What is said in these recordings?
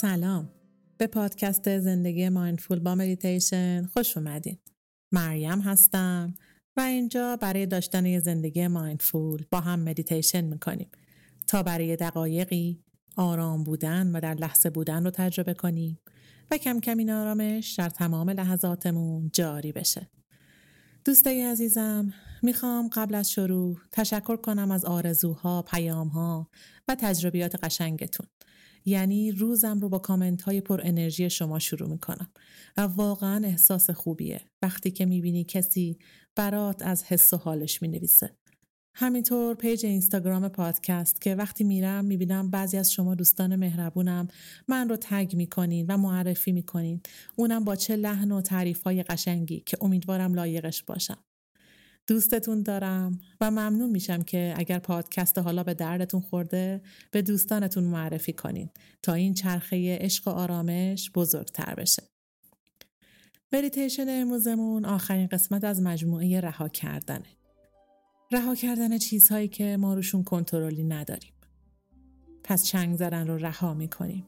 سلام. به پادکست زندگی mindful با مدیتیشن خوش اومدین. مریم هستم و اینجا برای داشتن یه زندگی mindful با هم مدیتیشن می‌کنیم. تا برای دقایقی آرام بودن و در لحظه بودن رو تجربه کنیم و کم کم این آرامش در تمام لحظاتمون جاری بشه. دوستای عزیزم می‌خوام قبل از شروع تشکر کنم از آرزوها، پیامها و تجربیات قشنگتون. یعنی روزم رو با کامنت های پر انرژی شما شروع می‌کنم. و واقعا احساس خوبیه. وقتی که می‌بینی کسی برات از حس و حالش می‌نویسه. همینطور page اینستاگرام پادکست که وقتی میرم می‌بینم بعضی از شما دوستان مهربونم. من رو tag می‌کنین و معرفی می‌کنین. اونم با چه لحن و تعریف های قشنگی که امیدوارم لایقش باشم. دوستتون دارم و ممنون میشم که اگر پادکست حالا به دردتون خورده به دوستانتون معرفی کنین تا این چرخه عشق و آرامش بزرگتر بشه. مدیتیشن امروزمون آخرین قسمت از مجموعه رها کردنه. رها کردن چیزهایی که ما روشون کنترلی نداریم. پس چنگ زدن رو رها می‌کنیم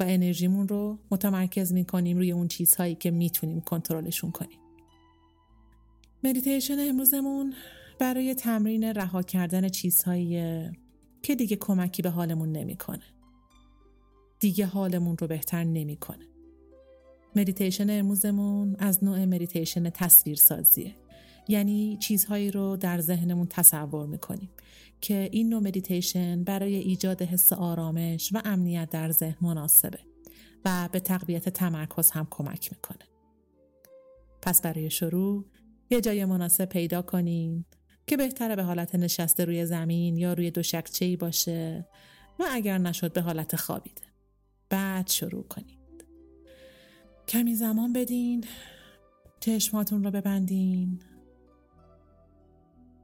و انرژیمون رو متمرکز می‌کنیم روی اون چیزهایی که می‌تونیم کنترلشون کنیم. مدیتیشن امروزمون برای تمرین رها کردن چیزهایی که دیگه کمکی به حالمون نمی‌کنه. دیگه حالمون رو بهتر نمی‌کنه. مدیتیشن امروزمون از نوع مدیتیشن تصویر سازیه. یعنی چیزهایی رو در ذهنمون تصور می‌کنیم که این نوع مدیتیشن برای ایجاد حس آرامش و امنیت در ذهن مناسبه و به تقویت تمرکز هم کمک می‌کنه. پس برای شروع یه جای مناسب پیدا کنین که بهتره به حالت نشسته روی زمین یا روی دو ای باشه و اگر نشد به حالت خوابیده. بعد شروع کنید. کمی زمان بدین چشماتون رو ببندین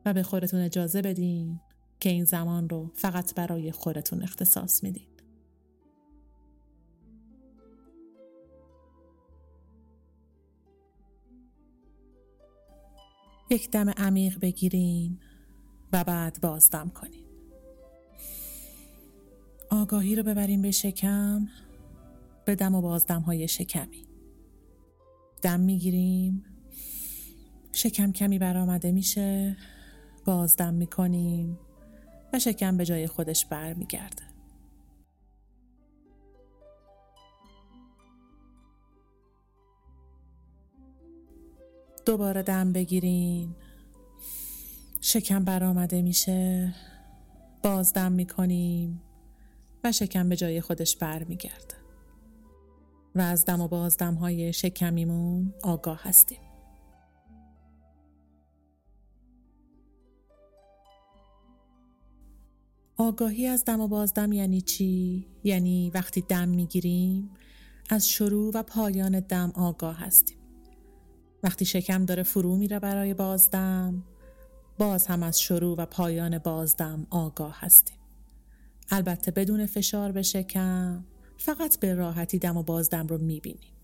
و به خودتون اجازه بدین که این زمان رو فقط برای خودتون اختصاص میدین. یک دم عمیق بگیرین و بعد بازدم کنین. آگاهی رو ببرین به شکم به دم و بازدم های شکمی. دم می‌گیریم شکم کمی برآمده میشه بازدم می‌کنیم و شکم به جای خودش برمیگرده. دوباره دم بگیرین. شکم برآمده میشه. باز دم می‌کنیم و شکم به جای خودش برمیگرده. و از دم و بازدم های شکمیمون آگاه هستیم. آگاهی از دم و بازدم یعنی چی؟ یعنی وقتی دم می‌گیریم از شروع و پایان دم آگاه هستیم. وقتی شکم داره فرو میره برای بازدم باز هم از شروع و پایان بازدم آگاه هستیم. البته بدون فشار به شکم فقط به راحتی دم و بازدم رو می‌بینیم.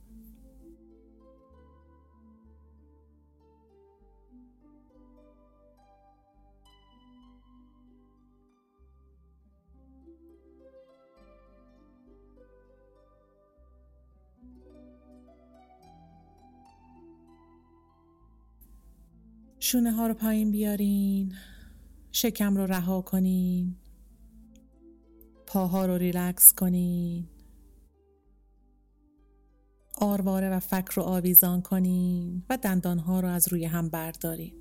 شونه ها رو پایین بیارین شکم رو رها کنین پاها رو ریلکس کنین آرواره و فک رو آویزان کنین و دندان ها رو از روی هم بردارین.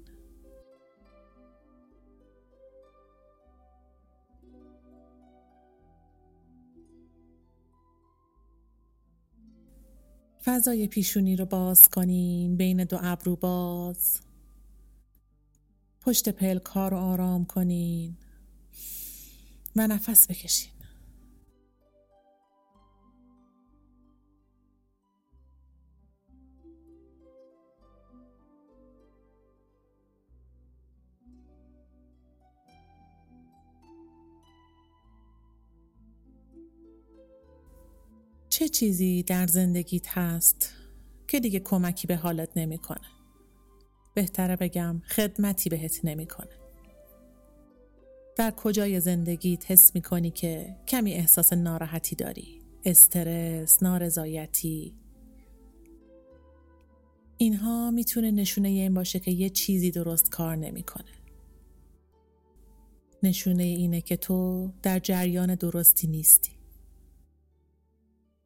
فضای پیشونی رو باز کنین بین دو ابرو باز. پشت پلکا رو آرام کنین و نفس بکشین چه چیزی در زندگیت هست که دیگه کمکی به حالت نمی‌کنه؟ بهتره بگم خدمتی بهت نمی‌کنه. در کجای زندگیت حس می‌کنی که کمی احساس ناراحتی داری استرس، نارضایتی اینها می‌تونه نشونه این باشه که یه چیزی درست کار نمی‌کنه. نشونه اینه که تو در جریان درستی نیستی.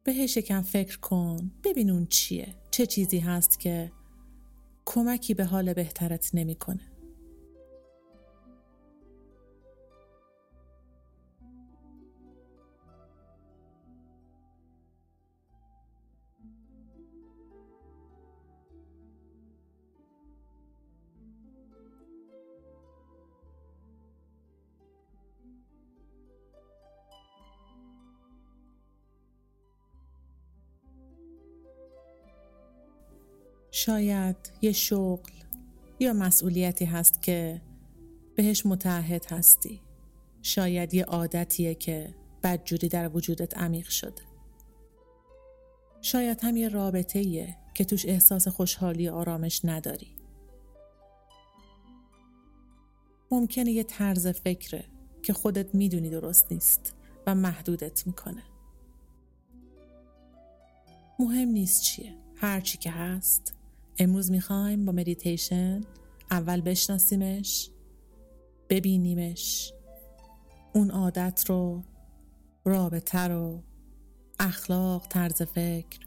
بهش یکم فکر کن ببین اون چیه چه چیزی هست که کمکی به حال بهترت نمی‌کنه. شاید یه شغل یا مسئولیتی هست که بهش متعهد هستی. شاید یه عادتیه که بدجوری در وجودت عمیق شده. شاید هم یه رابطه ایه که توش احساس خوشحالی آرامش نداری. ممکنه یه طرز فکره که خودت می‌دونی درست نیست و محدودت می‌کنه. مهم نیست چیه. هر چی که هست امروز می‌خوایم با مدیتیشن اول بشناسیمش ببینیمش. اون عادت رو رابطه رو اخلاق طرز فکر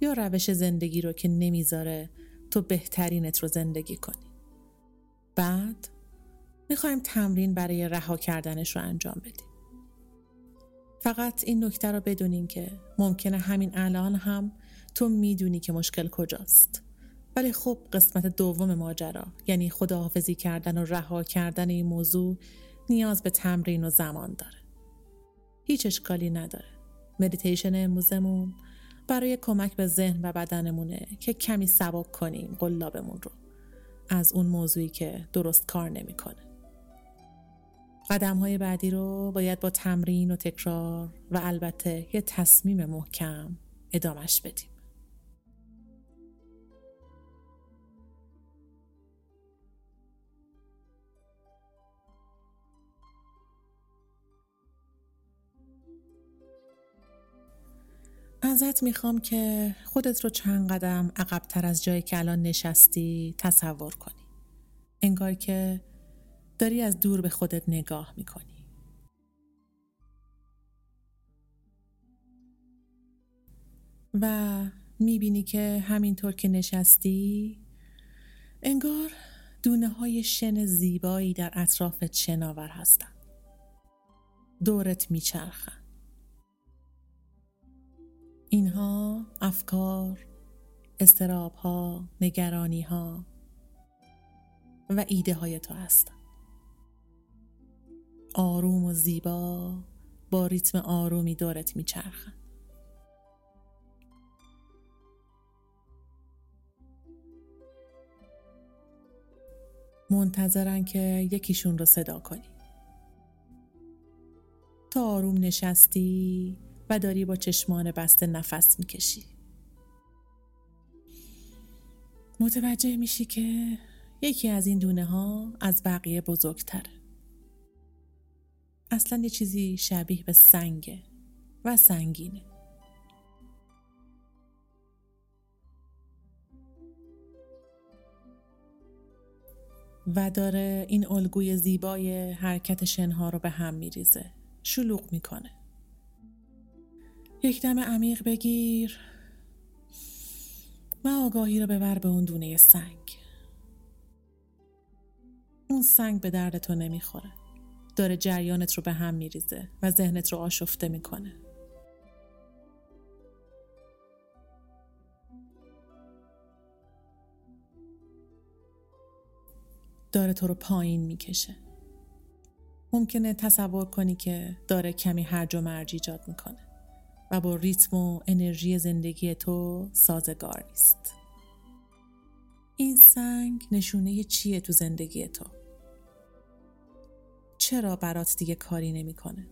یا روش زندگی رو که نمی‌ذاره تو بهترینت رو زندگی کنی. بعد می‌خوایم تمرین برای رها کردنش رو انجام بدیم. فقط این نکته رو بدونین که ممکنه همین الان هم تو می‌دونی که مشکل کجاست. ولی خب قسمت دوم ماجرا یعنی خداحافظی کردن و رها کردن این موضوع نیاز به تمرین و زمان داره هیچ اشکالی نداره مدیتیشن امروزمون برای کمک به ذهن و بدنمونه که کمی سبک کنیم قلابمون رو از اون موضوعی که درست کار نمی‌کنه. قدم های بعدی رو باید با تمرین و تکرار و البته یه تصمیم محکم ادامش بدیم. ازت می‌خوام که خودت رو چند قدم عقبتر از جایی که الان نشستی تصور کنی. انگار که داری از دور به خودت نگاه می‌کنی. و می‌بینی که همینطور که نشستی انگار دونه های شن زیبایی در اطرافت شناور هستن. دورت میچرخن. اینها افکار، استراب ها، نگرانی ها و ایده های تو هستند. آروم و زیبا با ریتم آرومی دورت میچرخند. منتظرن که یکیشون رو صدا کنی. تا آروم نشستی و داری با چشمان بسته نفس می‌کشی. متوجه میشی که یکی از این دونه ها از بقیه بزرگتره. اصلا یه چیزی شبیه به سنگه و سنگینه. و داره این الگوی زیبای حرکت شنها رو به هم میریزه. شلوغ می‌کنه. یک دم عمیق بگیر و آگاهی رو ببر به اون دونه سنگ. اون سنگ به درد تو نمی‌خوره. داره جریانت رو به هم میریزه و ذهنت رو آشفته می‌کنه. داره تو رو پایین می‌کشه. ممکنه تصور کنی که داره کمی هرج و مرج ایجاد می‌کنه. و با ریتم و انرژی زندگی تو سازگار نیست. این سنگ نشونه چیه تو زندگی تو؟ چرا برات دیگه کاری نمی‌کنه؟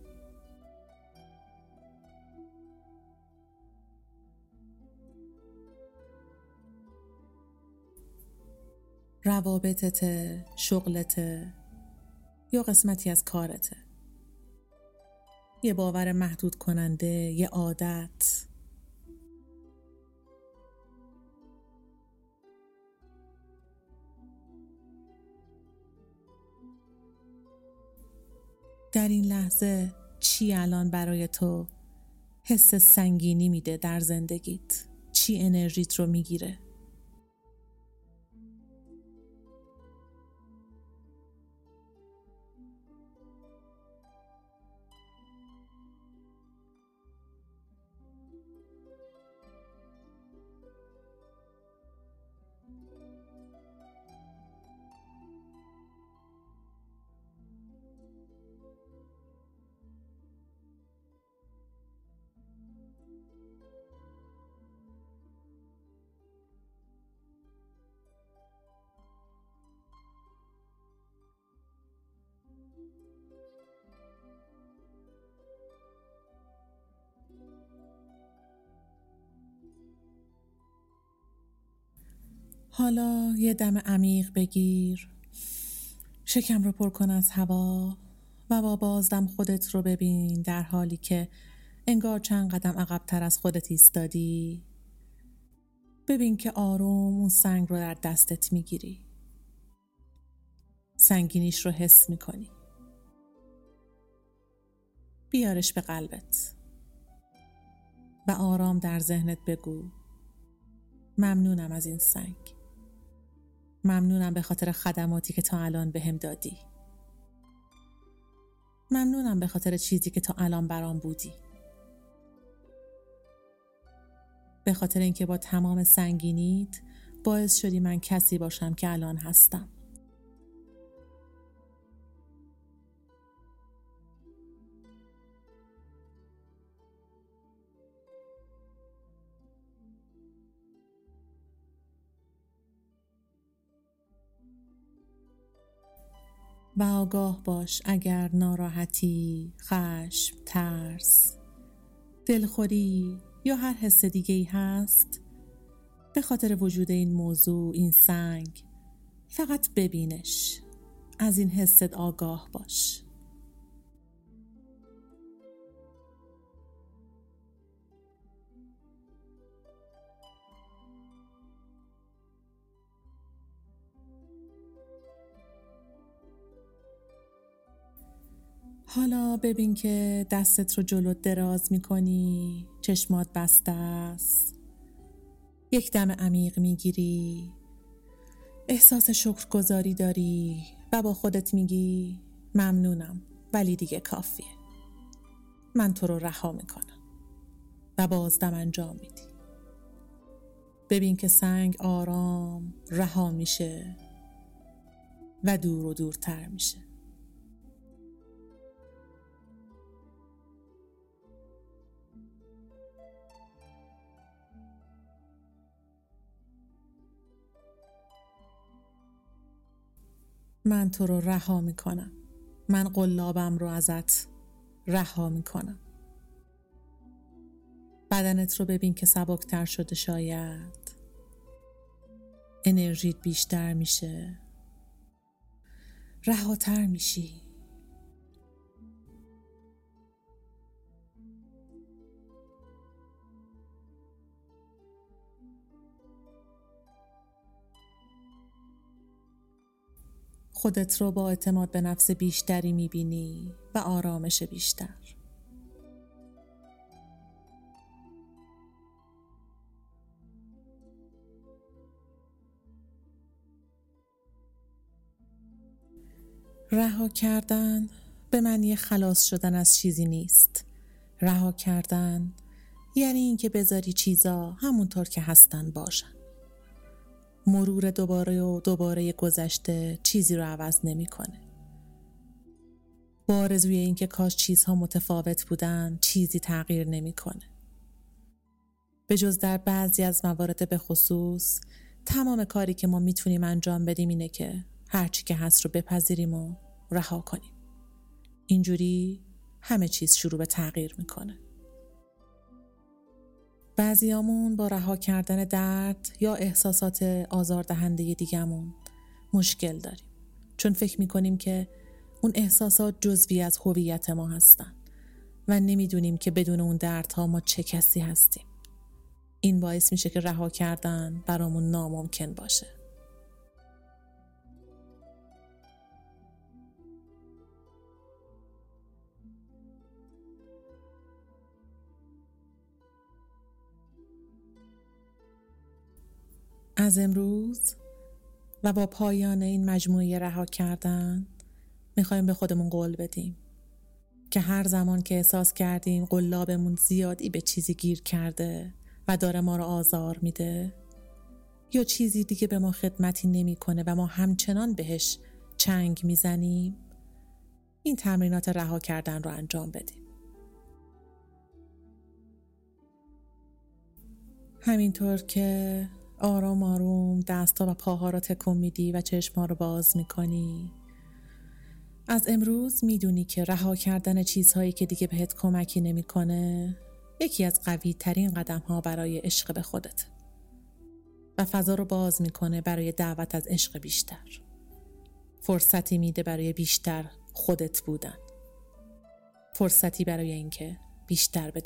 روابطت شغلت یا قسمتی از کارته یه باور محدود کننده یه عادت. در این لحظه چی الان برای تو حس سنگینی میده در زندگیت؟ چی انرژیت رو می‌گیره؟ حالا یه دم عمیق بگیر. شکم رو پر کن از هوا. و با بازدم خودت رو ببین در حالی که انگار چند قدم عقبتر از خودت ایستادی. ببین که آروم اون سنگ رو در دستت می‌گیری. سنگینیش رو حس می‌کنی. بیارش به قلبت. و آرام در ذهنت بگو. ممنونم از این سنگ. ممنونم به خاطر خدماتی که تا الان به دادی. ممنونم به خاطر چیزی که تا الان برام بودی. به خاطر اینکه با تمام سنگینیت باعث شدی من کسی باشم که الان هستم. و آگاه باش اگر ناراحتی، خشم، ترس، دلخوری یا هر حس دیگه ای هست به خاطر وجود این موضوع این سنگ فقط ببینش. از این حست آگاه باش. حالا ببین که دستت رو جلو دراز می‌کنی چشمات بسته است. یک دم عمیق می‌گیری. احساس شکرگزاری داری و با خودت میگی ممنونم ولی دیگه کافیه. من تو رو رها می‌کنم و بازدم انجام میدی. ببین که سنگ آرام رها میشه و دور و دورتر میشه. من تو رو رها می‌کنم. من قلابم رو ازت رها می‌کنم. بدنت رو ببین که سبکتر شده شاید. انرژیت بیشتر میشه. رهاتر میشی. خودت رو با اعتماد به نفس بیشتری می‌بینی و آرامش بیشتر. رها کردن به معنی خلاص شدن از چیزی نیست. رها کردن یعنی اینکه بذاری چیزا همونطور که هستن باشن. مرور دوباره و دوباره گذشته چیزی رو عوض نمی‌کنه. با آرزوی اینکه کاش چیزها متفاوت بودن چیزی تغییر نمی‌کنه. به جز در بعضی از موارد به خصوص تمام کاری که ما می‌تونیم انجام بدیم اینه که هرچی که هست رو بپذیریم و رها کنیم. اینجوری همه چیز شروع به تغییر می‌کنه. بعضیامون با رها کردن درد یا احساسات آزاردهنده دیگمون مشکل داریم. چون فکر می‌کنیم که اون احساسات جزوی از هویت ما هستن و نمی‌دونیم که بدون اون دردها ما چه کسی هستیم. این باعث میشه که رها کردن برامون ناممکن باشه. از امروز و با پایان این مجموعه رها کردن می‌خوایم به خودمون قول بدیم که هر زمان که احساس کردیم قلابمون زیادی به چیزی گیر کرده و داره ما رو آزار میده یا چیزی دیگه به ما خدمتی نمی‌کنه و ما همچنان بهش چنگ می‌زنیم این تمرینات رها کردن رو انجام بدیم. همینطور که آرام آروم دستا و پاها رو تکون میدی و چشمها رو باز می‌کنی. از امروز می‌دونی که رها کردن چیزهایی که دیگه بهت کمکی نمی‌کنه یکی از قوی ترین قدم ها برای عشق به خودت. و فضا رو باز می‌کنه برای دعوت از عشق بیشتر. فرصتی میده برای بیشتر خودت بودن. فرصتی برای اینکه بیشتر به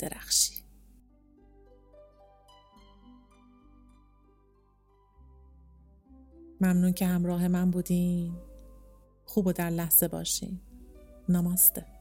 ممنون که همراه من بودین. خوب و در لحظه باشین. نماسته.